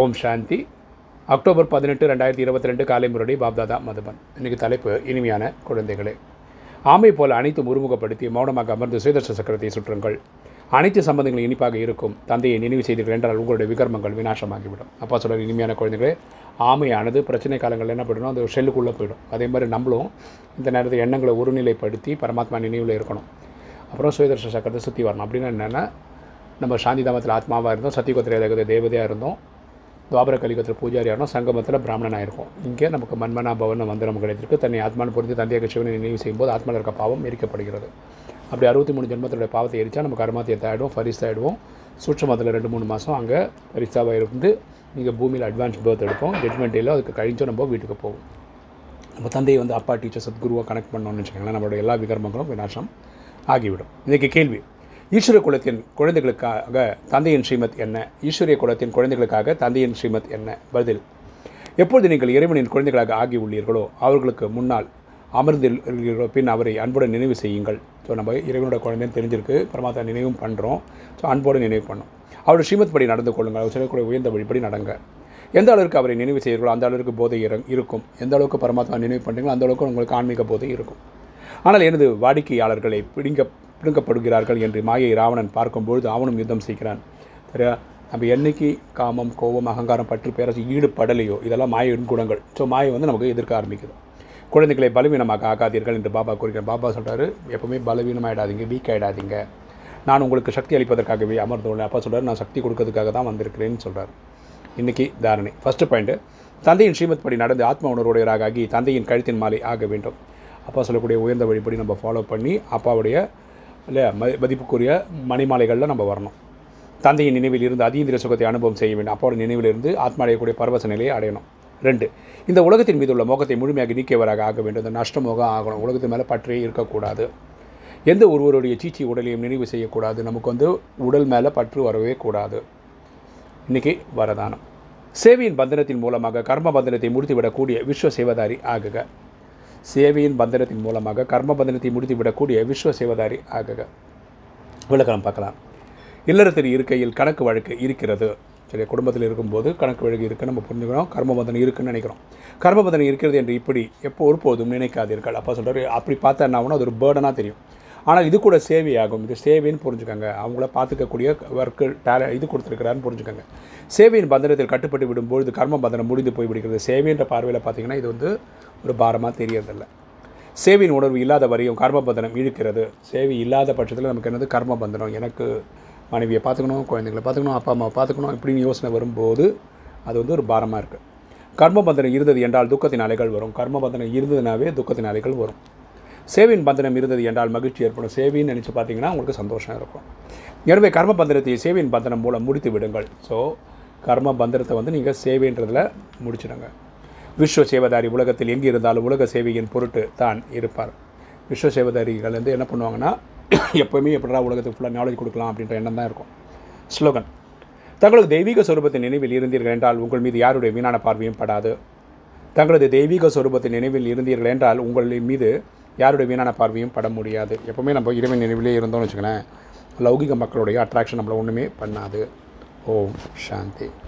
ஓம் சாந்தி. October பதினெட்டு ரெண்டாயிரத்தி இருபத்தி ரெண்டு காலை முரடி பாப்தாதா மதுபன். இன்றைக்கு தலைப்பு இனிமையான குழந்தைகளே. ஆமை போல அனைத்து முறுமுகப்படுத்தி மௌனமாக அமர்ந்து சுயதர்ஷ சக்கரத்தை சுற்றுங்கள். அனைத்து சம்பந்தங்களும் இனிப்பாக இருக்கும். தந்தையை நினைவு செய்தீர்கள் என்றால் உங்களுடைய விகர்மங்கள் விநாசமாகிவிடும். அப்பா சொல்கிற இனிமையான குழந்தைகளே ஆமையானது பிரச்சனை காலங்களில் என்ன பண்ணணும் அந்த ஷெல்லுக்குள்ளே போயிடும். அதே மாதிரி நம்மளும் இந்த நேரத்தில் எண்ணங்களை ஒருநிலைப்படுத்தி பரமாத்மா நினைவில் இருக்கணும். அப்புறம் சுயதர்ஷ சக்கரத்தை சுற்றி வரணும். அப்படின்னா என்னென்னா நம்ம சாந்தி தாமத்தில் ஆத்மாவாக இருந்தோம் சத்தியகோத்திர தேவதையாக இருந்தோம். துவாபர கலிகத்தில் பூஜாரியாக இருந்தோம் சங்கமத்தில் பிராமணனாக இருக்கும் இங்கே நமக்கு மன்மனா பவன் மந்திரம் கிடைத்திருக்கு. தன்னை ஆத்மான்னு பொறுத்து தந்தையாக சிவனை நினைவு செய்யும்போது ஆத்மாவில் இருக்க பாவம் எரிக்கப்படுகிறது. அப்படி அறுபத்தி மூணு ஜென்மத்தோட பாவத்தை எரிச்சா நம்ம கர்மாத்தியத்தை ஆகிடும் ஃபரிஸ்தாகிடுவோம் சூட்சமத்தில் ரெண்டு மூணு மாதம் அங்கே ஃபரிஸ்தாவாக இருந்து இங்கே பூமியில் அட்வான்ஸ் பேர்த் எடுப்போம். ஜட்மெண்ட் இல்லை அதுக்கு கழிஞ்சோ நம்ம வீட்டுக்கு போவோம். நம்ம தந்தையை வந்து அப்பா டீச்சர் சத்குருவாக கனெக்ட் பண்ணோம்னு வச்சுக்கோங்களேன் நம்மளோட எல்லா விகர்மங்களும் விநாசம் ஆகிவிடும். இன்றைக்கி கேள்வி ஈஸ்வர குலத்தின் குழந்தைகளுக்காக தந்தையின் ஸ்ரீமத் என்ன? ஈஸ்வரிய குலத்தின் குழந்தைகளுக்காக தந்தையின் ஸ்ரீமத் என்ன? பதில் எப்பொழுது நீங்கள் இறைவனின் குழந்தைகளாக ஆகி உள்ளீர்களோ அவர்களுக்கு முன்னால் அமர்ந்திருக்கிறோ பின் அவரை அன்புடன் நினைவு செய்யுங்கள். ஸோ நம்ம இறைவனோட குழந்தைன்னு தெரிஞ்சிருக்கு. பரமாத்மா நினைவும் பண்ணுறோம் ஸோ அன்போடு நினைவு பண்ணோம். அவருடைய ஸ்ரீமத் படி நடந்து கொள்ளுங்கள். அவர் சொல்லக்கூடிய உயர்ந்த வழிபடி நடங்க. எந்த அளவுக்கு அவரை நினைவு செய்கிறீர்களோ அந்த அளவுக்கு போதை இருக்கும். எந்த அளவுக்கு பரமாத்மா நினைவு பண்ணுறீங்களோ அந்த அளவுக்கு உங்களுக்கு ஆன்மீக போதை இருக்கும். ஆனால் எனது வாடிக்கையாளர்களை பிடிங்க பிடுங்கப்படுகிறார்கள் என்று மாயை ராவணன் பார்க்கும்பொழுது அவனும் யுத்தம் செய்கிறான். சரியா? நம்ம என்னைக்கு காமம் கோபம் அகங்காரம் பற்று பேரரசு ஈடுபடலையோ இதெல்லாம் மாயின் குணங்கள். ஸோ மாயை வந்து நமக்கு எதிர்க்க ஆரம்பிக்குது. குழந்தைகளை பலவீனமாக ஆகாதீர்கள் என்று பாபா கூறுகிறார். பாபா சொல்கிறார் எப்பவுமே பலவீனமாயிடாதீங்க வீக் ஆகிடாதீங்க நான் உங்களுக்கு சக்தி அளிப்பதற்காகவே அமர்ந்துள்ளேன். அப்பா சொல்கிறார் நான் சக்தி கொடுக்கறதுக்காக தான் வந்திருக்கிறேன்னு சொல்கிறார் இன்றைக்கி தாரணை. ஃபஸ்ட்டு பாயிண்ட்டு தந்தையின் ஸ்ரீமத் படி நடந்து ஆத்ம உணர்வுடையராக ஆகி தந்தையின் கழுத்தின் மாலை ஆக வேண்டும். அப்பா சொல்லக்கூடிய உயர்ந்த வழிப்படி நம்ம ஃபாலோ பண்ணி அப்பாவுடைய இல்லையா? மதிப்புக்குரிய மணிமாலைகளில் நம்ம வரணும். தந்தையின் நினைவில் இருந்து அதீந்திர சுகத்தை அனுபவம் செய்ய வேண்டும். அப்போட நினைவில் இருந்து ஆத்மா அடையக்கூடிய பரவச நிலையை அடையணும். ரெண்டு இந்த உலகத்தின் மீது உள்ள மோகத்தை முழுமையாக நீக்கியவராக ஆக வேண்டும். இந்த நஷ்டமோகம் ஆகணும். உலகத்தின் மேலே பற்றே இருக்கக்கூடாது. எந்த ஒருவருடைய சீச்சி உடலையும் நினைவு செய்யக்கூடாது. நமக்கு வந்து உடல் மேலே பற்று வரவே கூடாது. இன்றைக்கி வரதானம். சேவையின் பந்தனத்தின் மூலமாக கர்ம பந்தனத்தை முடித்துவிடக்கூடிய விஸ்வ சேவதாரி ஆகுக. சேவையின் பந்தனத்தின் மூலமாக கர்ம பந்தனத்தை முடித்துவிடக்கூடிய விஸ்வ சேவதாரி ஆக விளக்கம் பார்க்கலாம். இல்லறத்தில் இருக்கையில் கணக்கு வழக்கு இருக்கிறது. சரி குடும்பத்தில் இருக்கும்போது கணக்கு வழக்கு இருக்குன்னு நம்ம புரிஞ்சுக்கிறோம். கர்மபந்தனம் இருக்குன்னு நினைக்கிறோம். கர்மபந்தனம் இருக்கிறது என்று இப்படி எப்போ ஒருபோதும் நினைக்காதீர்கள். அப்போ சொல்கிறார் அப்படி பார்த்தா என்ன ஆகும்னா அது ஒரு பேர்டனாக தெரியும். ஆனால் இது கூட சேவையாகும். இது சேவைன்னு புரிஞ்சுக்கோங்க. அவங்கள பார்த்துக்கக்கூடிய ஒர்க்கு டேல இது கொடுத்துருக்கிறாருன்னு புரிஞ்சுக்கோங்க. சேவையின் பந்தனத்தில் கட்டுப்பட்டு விடும்பொழுது கர்ம பந்தனம் முடிந்து போய்விடுகிறது. சேவைன்ற பார்வையில் பார்த்தீங்கன்னா இது வந்து ஒரு பாரமாக தெரியறதில்ல. சேவையின் உணர்வு இல்லாத வரையும் கர்ம பந்தனம் இழுக்கிறது. சேவை இல்லாத பட்சத்தில் நமக்கு என்னது? கர்ம பந்தனம். எனக்கு மனைவியை பார்த்துக்கணும் குழந்தைங்களை பார்த்துக்கணும் அப்பா அம்மாவை பார்த்துக்கணும் இப்படின்னு யோசனை வரும்போது அது வந்து ஒரு பாரமாக இருக்குது கர்ம பந்தனம் இருந்தது என்றால் துக்கத்தின் அலைகள் வரும். கர்ம பந்தனம் இருந்ததுனாவே துக்கத்தின் அலைகள் வரும். சேவையின் பந்தனம் இருந்தது என்றால் மகிழ்ச்சி ஏற்படும். சேவைன்னு நினச்சி பார்த்தீங்கன்னா உங்களுக்கு சந்தோஷம் இருக்கும். எனவே கர்ம பந்தனத்தை சேவையின் பந்தனம் மூலம் முடித்து விடுங்கள். ஸோ கர்ம பந்தனத்தை வந்து நீங்கள் சேவைன்றதில் முடிச்சிடுங்க. விஸ்வ சேவதாரி உலகத்தில் எங்கே இருந்தாலும் உலக சேவையின் பொருட்டு தான் இருப்பார். விஸ்வ சேவதாரிகள் வந்து என்ன பண்ணுவாங்கன்னா எப்போவுமே எப்படா உலகத்துக்கு ஃபுல்லாக நாலேஜ் கொடுக்கலாம் அப்படின்ற எண்ணம் தான் இருக்கும். ஸ்லோகன் தங்களது தெய்வீக சொரூபத்தின் நினைவில் இருந்தீர்கள் என்றால் உங்கள் மீது யாருடைய வீணான பார்வையும் படாது. தங்களது தெய்வீக சொரூபத்தின் நினைவில் இருந்தீர்கள் என்றால் உங்கள் மீது யாருடைய வீணான பார்வையும் பட முடியாது. எப்போவுமே நம்ம இறைவன் நினைவிலே இருந்தோம்னு வச்சுக்கோங்களேன் லௌகிக மக்களுடைய அட்ராக்ஷன் நம்மளை ஒன்றுமே பண்ணாது. ஓம் சாந்தி.